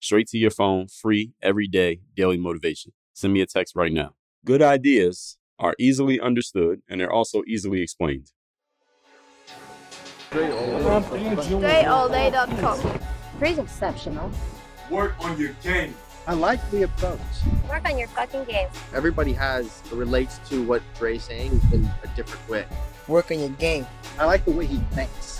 straight to your phone, free every day, daily motivation. Send me a text right now. Good ideas are easily understood and they're also easily explained. DreAllDay.com. Pretty exceptional. Work on your game. I like the approach. Work on your fucking game. Everybody has relates to what Dre's saying in a different way. Work on your game. I like the way he thinks.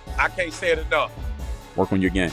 I can't say it enough. Work on your game.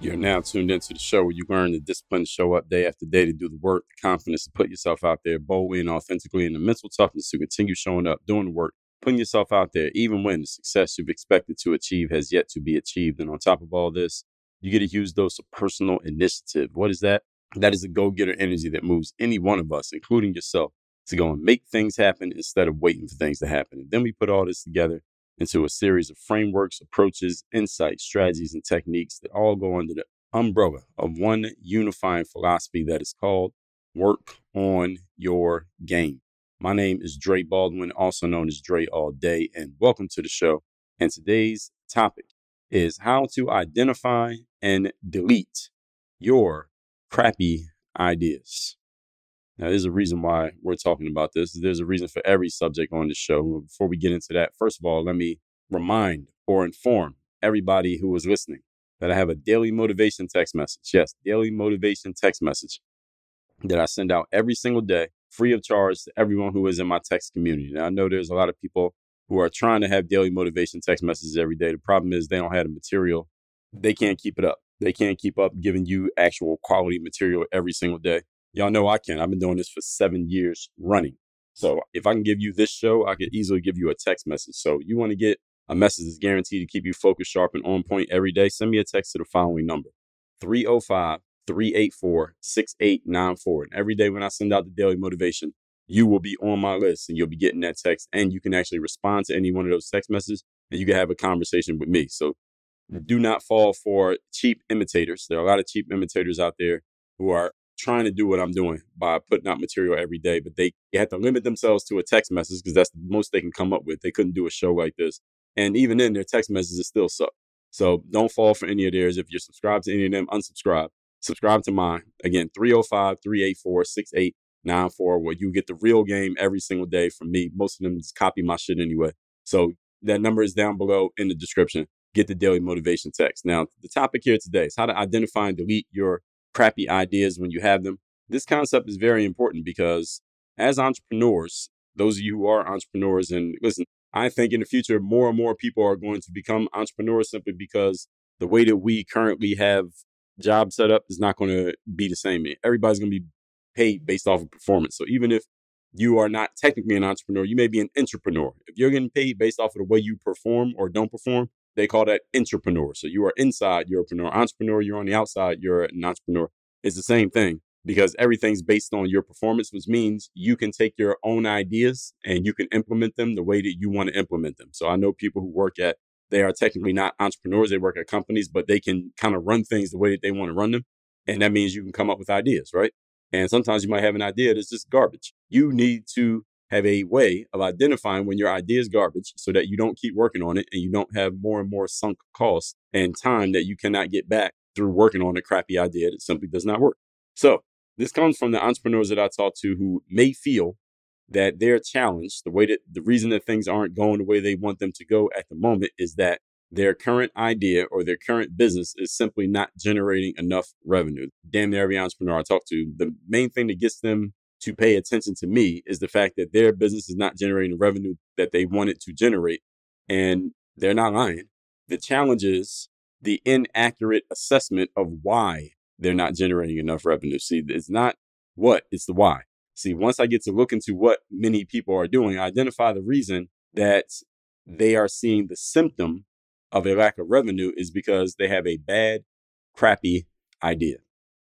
You're now tuned into the show where you learn the discipline to show up day after day to do the work, the confidence to put yourself out there boldly and authentically, and the mental toughness to continue showing up, doing the work, putting yourself out there, even when the success you've expected to achieve has yet to be achieved. And on top of all this, you get a huge dose of personal initiative. What is that? That is a go getter energy that moves any one of us, including yourself, to go and make things happen instead of waiting for things to happen. And then we put all this together into a series of frameworks, approaches, insights, strategies, and techniques that all go under the umbrella of one unifying philosophy that is called work on your game. My name is Dre Baldwin, also known as Dre All Day, and welcome to the show. And today's topic is how to identify and delete your crappy ideas. Now, there's a reason why we're talking about this. There's a reason for every subject on the show. Before we get into that, first of all, let me remind or inform everybody who is listening that I have a daily motivation text message. Yes, daily motivation text message that I send out every single day, free of charge to everyone who is in my text community. Now, I know there's a lot of people who are trying to have daily motivation text messages every day. The problem is they don't have the material. They can't keep it up. They can't keep up giving you actual quality material every single day. Y'all know I can. I've been doing this for seven years running. So if I can give you this show, I could easily give you a text message. So you want to get a message that's guaranteed to keep you focused, sharp, and on point every day, send me a text to the following number 305 384 6894. And every day when I send out the daily motivation, you will be on my list and you'll be getting that text. And you can actually respond to any one of those text messages and you can have a conversation with me. So do not fall for cheap imitators. There are a lot of cheap imitators out there who are trying to do what I'm doing by putting out material every day, but they, have to limit themselves to a text message because that's the most they can come up with. They couldn't do a show like this. And even then, their text messages still suck. So don't fall for any of theirs. If you're subscribed to any of them, unsubscribe. Subscribe to mine. Again, 305 384 6894, where you get the real game every single day from me. Most of them just copy my shit anyway. So that number is down below in the description. Get the daily motivation text. Now, the topic here today is how to identify and delete your crappy ideas when you have them. This concept is very important because as entrepreneurs, those of you who are entrepreneurs, and listen, I think in the future, more and more people are going to become entrepreneurs simply because the way that we currently have jobs set up is not going to be the same. Everybody's going to be paid based off of performance. So even if you are not technically an entrepreneur, you may be an entrepreneur. If you're getting paid based off of the way you perform or don't perform, they call that entrepreneur. So you are inside, you're a intrapreneur. Entrepreneur, you're on the outside, you're an entrepreneur. It's the same thing because everything's based on your performance, which means you can take your own ideas and you can implement them the way that you want to implement them. So I know people who work at, they are technically not entrepreneurs, they work at companies, but they can kind of run things the way that they want to run them. And that means you can come up with ideas, right? And sometimes you might have an idea that's just garbage. You need to have a way of identifying when your idea is garbage so that you don't keep working on it and you don't have more and more sunk costs and time that you cannot get back through working on a crappy idea that simply does not work. So this comes from the entrepreneurs that I talk to who may feel that they're challenged. The way that the reason that things aren't going the way they want them to go at the moment is that their current idea or their current business is simply not generating enough revenue. Damn near every entrepreneur I talk to, the main thing that gets them to pay attention to me is the fact that their business is not generating revenue that they want it to generate. And they're not lying. The challenge is the inaccurate assessment of why they're not generating enough revenue. See, it's not what, it's the why. See, once I get to look into what many people are doing, I identify the reason that they are seeing the symptom of a lack of revenue is because they have a bad, crappy idea.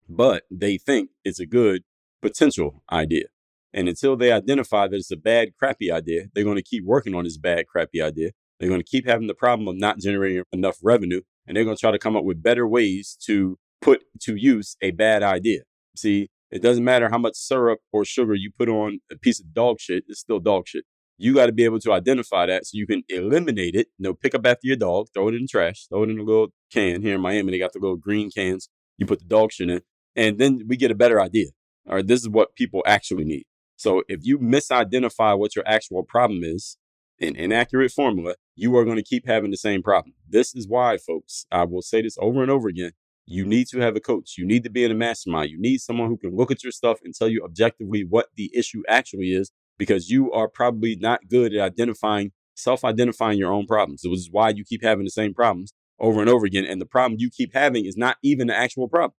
But they think it's a good potential idea. And until they identify that it's a bad, crappy idea, they're going to keep working on this bad, crappy idea. They're going to keep having the problem of not generating enough revenue. And they're going to try to come up with better ways to put to use a bad idea. See, it doesn't matter how much syrup or sugar you put on a piece of dog shit, it's still dog shit. You got to be able to identify that so you can eliminate it. You know, pick up after your dog, throw it in the trash, throw it in a little can. Here in Miami, they got the little green cans. You put the dog shit in, and then we get a better idea. Right, this is what people actually need. So if you misidentify what your actual problem is, an inaccurate formula, you are going to keep having the same problem. This is why, folks, I will say this over and over again. You need to have a coach. You need to be in a mastermind. You need someone who can look at your stuff and tell you objectively what the issue actually is because you are probably not good at identifying, self identifying your own problems. Which is why you keep having the same problems over and over again. And the problem you keep having is not even the actual problem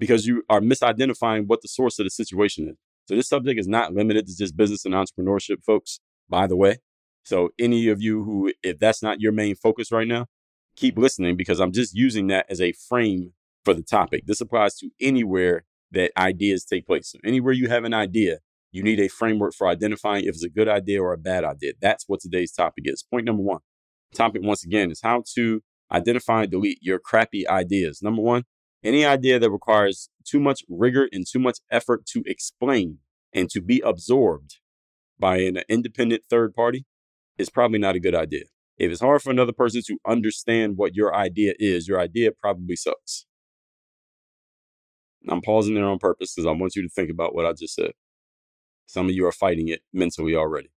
because you are misidentifying what the source of the situation is. So this subject is not limited to just business and entrepreneurship, folks, by the way. So any of you who, if that's not your main focus right now, keep listening because I'm just using that as a frame for the topic. This applies to anywhere that ideas take place. So anywhere you have an idea, you need a framework for identifying if it's a good idea or a bad idea. That's what today's topic is. Point number one. Topic once again is how to identify and delete your crappy ideas. Number one, any idea that requires too much rigor and too much effort to explain and to be absorbed by an independent third party is probably not a good idea. If it's hard for another person to understand what your idea is, your idea probably sucks. I'm pausing there on purpose because I want you to think about what I just said. Some of you are fighting it mentally already.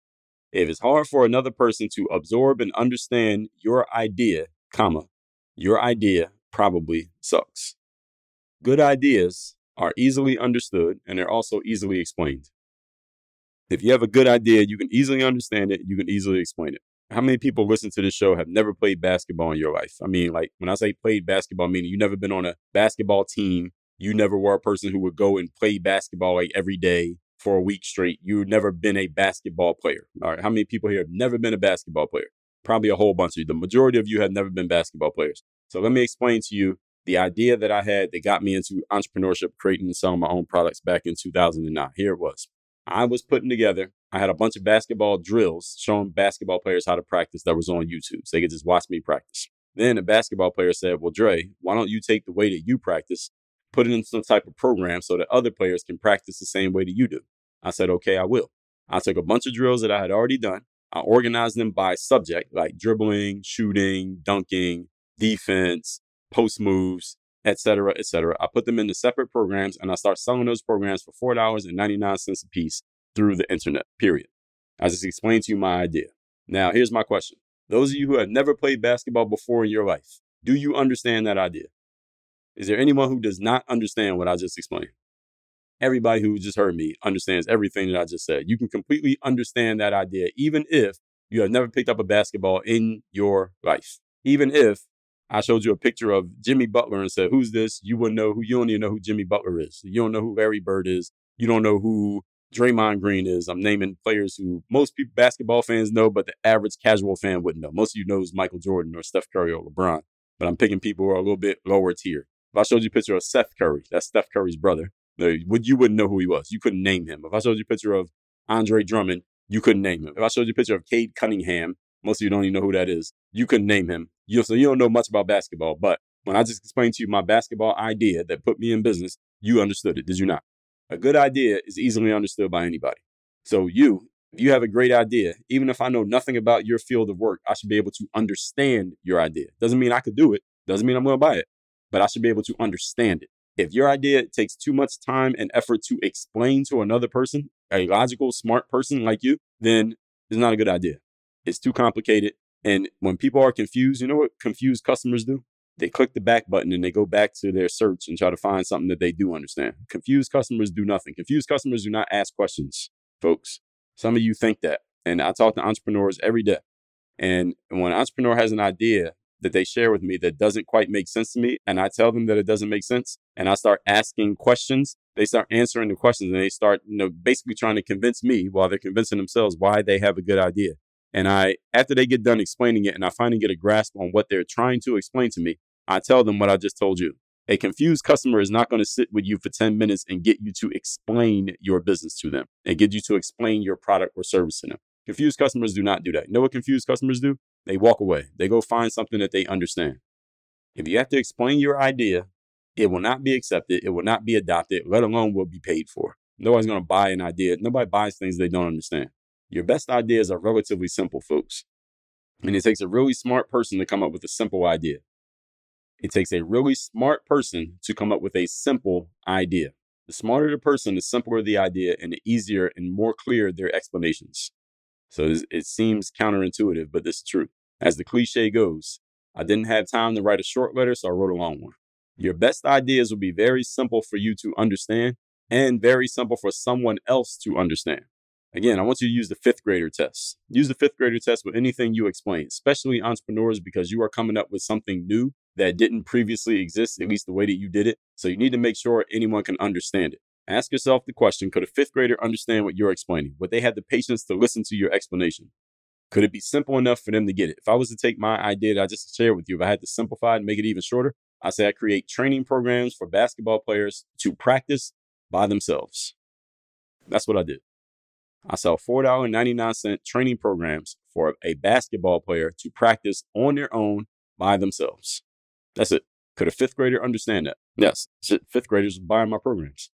If it's hard for another person to absorb and understand your idea, comma, your idea probably sucks. Good ideas are easily understood and they're also easily explained. If you have a good idea, you can easily understand it, you can easily explain it. How many people listen to this show have never played basketball in your life? I mean, like when I say played basketball, meaning you've never been on a basketball team, you never were a person who would go and play basketball like every day for a week straight. You've never been a basketball player. All right. How many people here have never been a basketball player? Probably a whole bunch of you. The majority of you have never been basketball players. So let me explain to you the idea that I had that got me into entrepreneurship, creating and selling my own products back in 2009. Here it was. I was putting together, I had a bunch of basketball drills showing basketball players how to practice that was on YouTube. So they could just watch me practice. Then a basketball player said, Well, Dre, why don't you take the way that you practice put it in some type of program so that other players can practice the same way that you do. I said, okay, I will. I took a bunch of drills that I had already done. I organized them by subject, like dribbling, shooting, dunking, defense, post moves, etc., etc. I put them into separate programs and I start selling those programs for four dollars and ninety nine cents a piece through the internet. Period. I just explained to you my idea. Now, here's my question: Those of you who have never played basketball before in your life, do you understand that idea? Is there anyone who does not understand what I just explained? Everybody who just heard me understands everything that I just said. You can completely understand that idea, even if you have never picked up a basketball in your life. Even if I showed you a picture of Jimmy Butler and said, Who's this? You wouldn't know who, you don't even know who Jimmy Butler is. You don't know who Larry Bird is. You don't know who Draymond Green is. I'm naming players who most people, basketball fans know, but the average casual fan wouldn't know. Most of you knows Michael Jordan or Steph Curry or LeBron, but I'm picking people who are a little bit lower tier. If I showed you a picture of Seth Curry, that's Steph Curry's brother, you wouldn't know who he was. You couldn't name him. If I showed you a picture of Andre Drummond, you couldn't name him. If I showed you a picture of Cade Cunningham, most of you don't even know who that is. You couldn't name him. You, so you don't know much about basketball. But when I just explained to you my basketball idea that put me in business, you understood it, did you not? A good idea is easily understood by anybody. So you, if you have a great idea, even if I know nothing about your field of work, I should be able to understand your idea. Doesn't mean I could do it. Doesn't mean I'm going to buy it but I should be able to understand it. If your idea takes too much time and effort to explain to another person, a logical, smart person like you, then it's not a good idea. It's too complicated. And when people are confused, you know what confused customers do? They click the back button and they go back to their search and try to find something that they do understand. Confused customers do nothing. Confused customers do not ask questions, folks. Some of you think that. And I talk to entrepreneurs every day. And when an entrepreneur has an idea that they share with me that doesn't quite make sense to me, and I tell them that it doesn't make sense, and I start asking questions, they start answering the questions and they start, you know, basically trying to convince me while they're convincing themselves why they have a good idea. And I, after they get done explaining it and I finally get a grasp on what they're trying to explain to me, I tell them what I just told you. A confused customer is not going to sit with you for 10 minutes and get you to explain your business to them and get you to explain your product or service to them. Confused customers do not do that. You know what confused customers do? They walk away. They go find something that they understand. If you have to explain your idea, it will not be accepted. It will not be adopted, let alone will be paid for. Nobody's going to buy an idea. Nobody buys things they don't understand. Your best ideas are relatively simple, folks. And it takes a really smart person to come up with a simple idea. It takes a really smart person to come up with a simple idea. The smarter the person, the simpler the idea, and the easier and more clear their explanations. So it seems counterintuitive, but this is true. As the cliche goes, I didn't have time to write a short letter, so I wrote a long one. Your best ideas will be very simple for you to understand and very simple for someone else to understand. Again, I want you to use the fifth grader test. Use the fifth grader test with anything you explain, especially entrepreneurs, because you are coming up with something new that didn't previously exist, at least the way that you did it. So you need to make sure anyone can understand it. Ask yourself the question Could a fifth grader understand what you're explaining? Would they have the patience to listen to your explanation? Could it be simple enough for them to get it? If I was to take my idea that I just shared with you, if I had to simplify it and make it even shorter, I say I create training programs for basketball players to practice by themselves. That's what I did. I sell $4.99 training programs for a basketball player to practice on their own by themselves. That's it. Could a fifth grader understand that? Yes. Fifth graders buy my programs.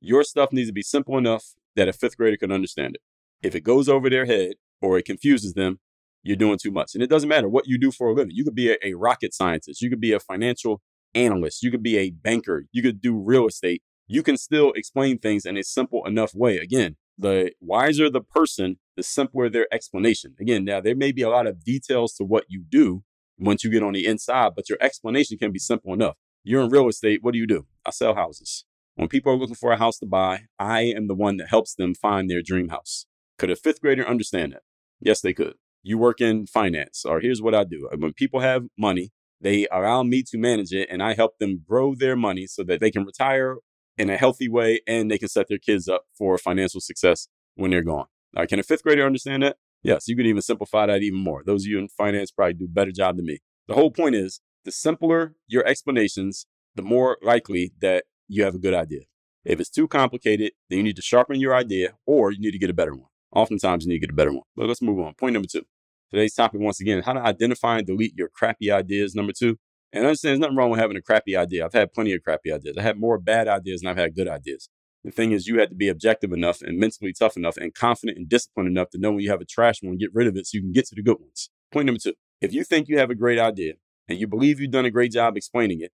Your stuff needs to be simple enough that a fifth grader can understand it. If it goes over their head or it confuses them, you're doing too much. And it doesn't matter what you do for a living. You could be a, a rocket scientist. You could be a financial analyst. You could be a banker. You could do real estate. You can still explain things in a simple enough way. Again, the wiser the person, the simpler their explanation. Again, now there may be a lot of details to what you do once you get on the inside, but your explanation can be simple enough. You're in real estate. What do you do? I sell houses. When people are looking for a house to buy, I am the one that helps them find their dream house. Could a fifth grader understand that? Yes, they could. You work in finance, or here's what I do. When people have money, they allow me to manage it and I help them grow their money so that they can retire in a healthy way and they can set their kids up for financial success when they're gone. Now, can a fifth grader understand that? Yes, you could even simplify that even more. Those of you in finance probably do a better job than me. The whole point is the simpler your explanations, the more likely that you have a good idea. If it's too complicated, then you need to sharpen your idea or you need to get a better one. Oftentimes, you need to get a better one. But let's move on. Point number two. Today's topic, once again, how to identify and delete your crappy ideas. Number two, and I understand there's nothing wrong with having a crappy idea. I've had plenty of crappy ideas. I had more bad ideas than I've had good ideas. The thing is, you had to be objective enough and mentally tough enough and confident and disciplined enough to know when you have a trash one, get rid of it so you can get to the good ones. Point number two if you think you have a great idea and you believe you've done a great job explaining it,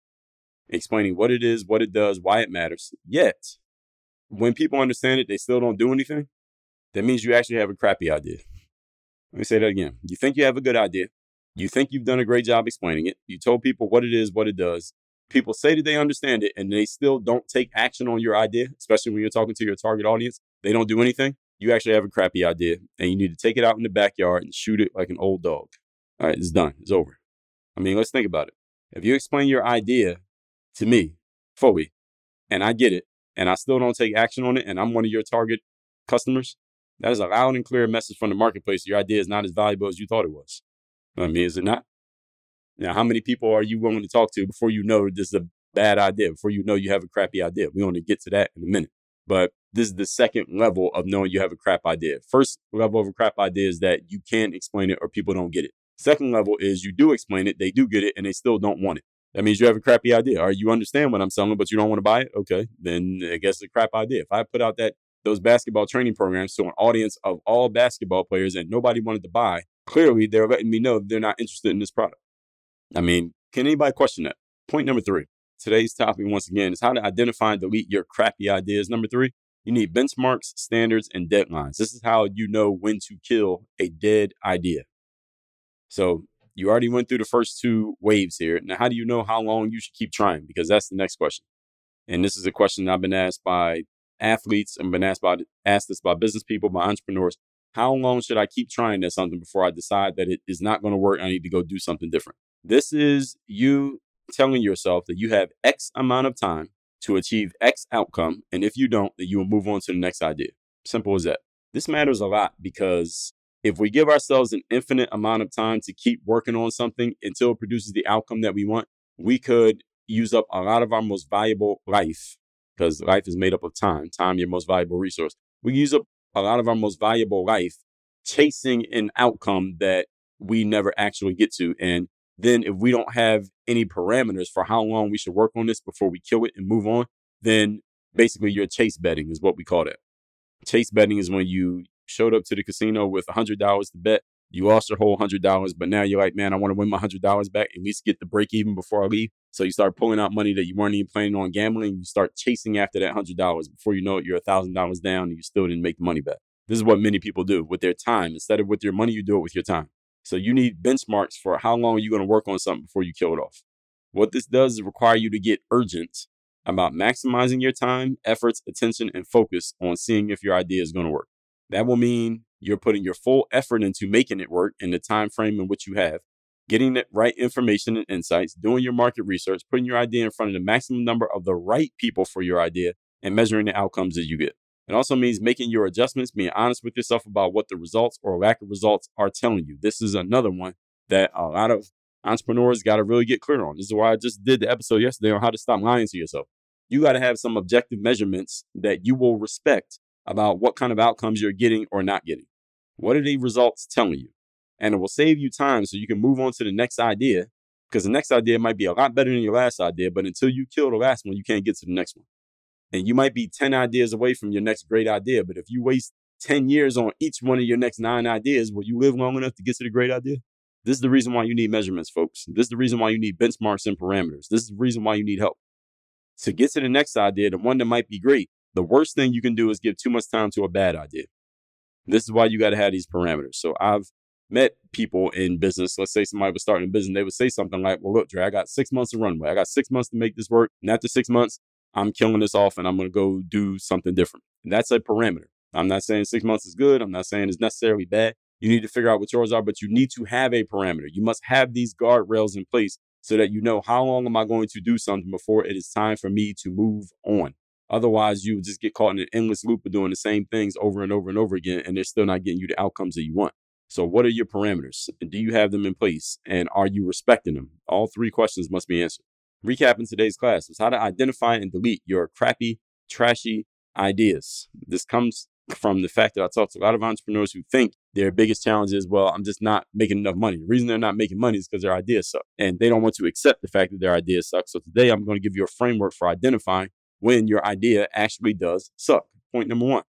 explaining what it is, what it does, why it matters, yet when people understand it, they still don't do anything, that means you actually have a crappy idea. Let me say that again. You think you have a good idea. You think you've done a great job explaining it. You told people what it is, what it does. People say that they understand it and they still don't take action on your idea, especially when you're talking to your target audience. They don't do anything. You actually have a crappy idea and you need to take it out in the backyard and shoot it like an old dog. All right, it's done. It's over. I mean, let's think about it. If you explain your idea to me fully and I get it and I still don't take action on it and I'm one of your target customers, that is a loud and clear message from the marketplace. Your idea is not as valuable as you thought it was. I mean, is it not? Now, how many people are you willing to talk to before you know this is a bad idea, before you know you have a crappy idea? We want to get to that in a minute. But this is the second level of knowing you have a crap idea. First level of a crap idea is that you can't explain it or people don't get it. Second level is you do explain it, they do get it, and they still don't want it. That means you have a crappy idea. Or you understand what I'm selling, but you don't want to buy it. Okay, then I guess it's a crap idea. If I put out that those basketball training programs to an audience of all basketball players and nobody wanted to buy, clearly they're letting me know they're not interested in this product. I mean, can anybody question that? Point number three. Today's topic, once again, is how to identify and delete your crappy ideas. Number three, you need benchmarks, standards, and deadlines. This is how you know when to kill a dead idea. So you already went through the first two waves here. Now, how do you know how long you should keep trying? Because that's the next question. And this is a question I've been asked by athletes and been asked by asked this by business people, by entrepreneurs. How long should I keep trying at something before I decide that it is not going to work? I need to go do something different. This is you telling yourself that you have X amount of time to achieve X outcome. And if you don't, then you will move on to the next idea. Simple as that. This matters a lot because if we give ourselves an infinite amount of time to keep working on something until it produces the outcome that we want, we could use up a lot of our most valuable life because life is made up of time. Time, your most valuable resource. We use up a lot of our most valuable life chasing an outcome that we never actually get to. And then if we don't have any parameters for how long we should work on this before we kill it and move on, then basically you're chase betting is what we call that. Chase betting is when you showed up to the casino with $100 to bet. You lost your whole $100, but now you're like, man, I want to win my $100 back, at least get the break even before I leave. So you start pulling out money that you weren't even planning on gambling. You start chasing after that $100. Before you know it, you're a $1,000 down and you still didn't make the money back. This is what many people do with their time. Instead of with your money, you do it with your time. So you need benchmarks for how long you're going to work on something before you kill it off. What this does is require you to get urgent about maximizing your time, efforts, attention, and focus on seeing if your idea is going to work. That will mean you're putting your full effort into making it work in the time frame in which you have, getting the right information and insights, doing your market research, putting your idea in front of the maximum number of the right people for your idea, and measuring the outcomes that you get. It also means making your adjustments, being honest with yourself about what the results or lack of results are telling you. This is another one that a lot of entrepreneurs got to really get clear on. This is why I just did the episode yesterday on how to stop lying to yourself. You got to have some objective measurements that you will respect about what kind of outcomes you're getting or not getting. What are the results telling you? And it will save you time so you can move on to the next idea because the next idea might be a lot better than your last idea, but until you kill the last one, you can't get to the next one. And you might be 10 ideas away from your next great idea, but if you waste 10 years on each one of your next nine ideas, will you live long enough to get to the great idea? This is the reason why you need measurements, folks. This is the reason why you need benchmarks and parameters. This is the reason why you need help. To get to the next idea, the one that might be great, the worst thing you can do is give too much time to a bad idea. This is why you got to have these parameters. So I've met people in business. Let's say somebody was starting a business. They would say something like, well, look, Dre, I got six months of runway. I got six months to make this work. And after six months, I'm killing this off and I'm going to go do something different. And that's a parameter. I'm not saying six months is good. I'm not saying it's necessarily bad. You need to figure out what yours are, but you need to have a parameter. You must have these guardrails in place so that you know how long am I going to do something before it is time for me to move on. Otherwise, you would just get caught in an endless loop of doing the same things over and over and over again, and they're still not getting you the outcomes that you want. So, what are your parameters? Do you have them in place? And are you respecting them? All three questions must be answered. Recapping today's class is how to identify and delete your crappy, trashy ideas. This comes from the fact that I talk to a lot of entrepreneurs who think their biggest challenge is, well, I'm just not making enough money. The reason they're not making money is because their ideas suck and they don't want to accept the fact that their ideas suck. So today I'm going to give you a framework for identifying when your idea actually does suck. Point number one.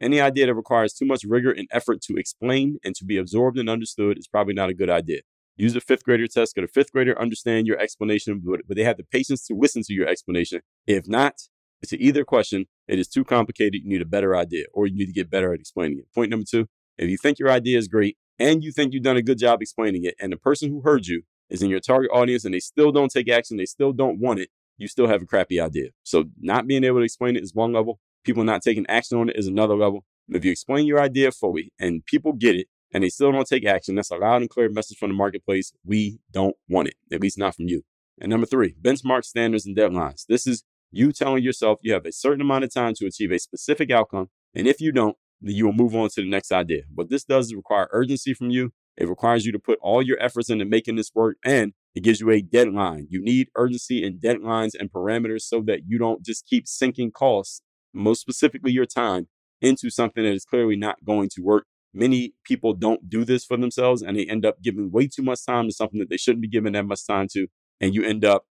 Any idea that requires too much rigor and effort to explain and to be absorbed and understood is probably not a good idea. Use a fifth grader test. Could a fifth grader understand your explanation, but, but they have the patience to listen to your explanation? If not, to either question, it is too complicated. You need a better idea, or you need to get better at explaining it. Point number two if you think your idea is great and you think you've done a good job explaining it, and the person who heard you is in your target audience and they still don't take action, they still don't want it, you still have a crappy idea. So, not being able to explain it is one level, people not taking action on it is another level. If you explain your idea fully and people get it, and they still don't take action, that's a loud and clear message from the marketplace. We don't want it, at least not from you. And number three, benchmark standards and deadlines. This is you telling yourself you have a certain amount of time to achieve a specific outcome. And if you don't, then you will move on to the next idea. What this does is require urgency from you. It requires you to put all your efforts into making this work and it gives you a deadline. You need urgency and deadlines and parameters so that you don't just keep sinking costs, most specifically your time, into something that is clearly not going to work Many people don't do this for themselves and they end up giving way too much time to something that they shouldn't be giving that much time to. And you end up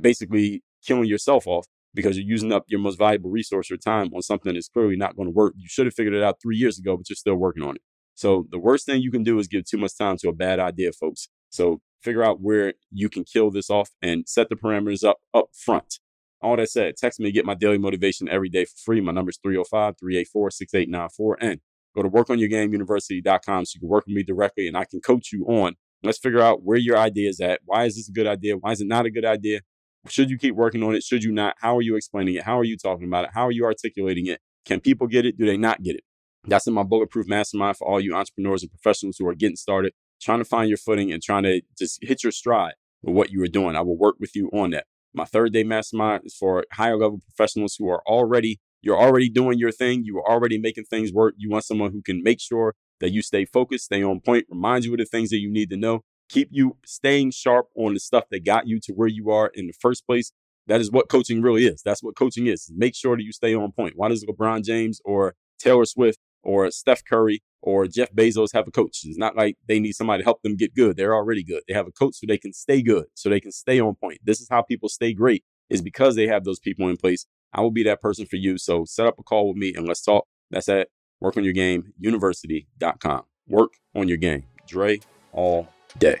basically killing yourself off because you're using up your most valuable resource your time on something that's clearly not going to work. You should have figured it out three years ago, but you're still working on it. So the worst thing you can do is give too much time to a bad idea, folks. So figure out where you can kill this off and set the parameters up up front. All that said, text me to get my daily motivation every day for free. My number is 305 384 6894. And Go to workonyourgameuniversity.com so you can work with me directly and I can coach you on Let's figure out where your idea is at. Why is this a good idea? Why is it not a good idea? Should you keep working on it? Should you not? How are you explaining it? How are you talking about it? How are you articulating it? Can people get it? Do they not get it? That's in my bulletproof mastermind for all you entrepreneurs and professionals who are getting started, trying to find your footing and trying to just hit your stride with what you are doing. I will work with you on that. My third day mastermind is for higher level professionals who are already, you're already doing your thing. You are already making things work. You want someone who can make sure that you stay focused, stay on point, remind you of the things that you need to know, keep you staying sharp on the stuff that got you to where you are in the first place. That is what coaching really is. That's what coaching is. Make sure that you stay on point. Why does LeBron James or Taylor Swift or Steph Curry or Jeff Bezos have a coach? It's not like they need somebody to help them get good. They're already good. They have a coach so they can stay good, so they can stay on point. This is how people stay great, is because they have those people in place. I will be that person for you. So set up a call with me and let's talk. That's at workonyourgameuniversity.com. Work on your game. Dre all day.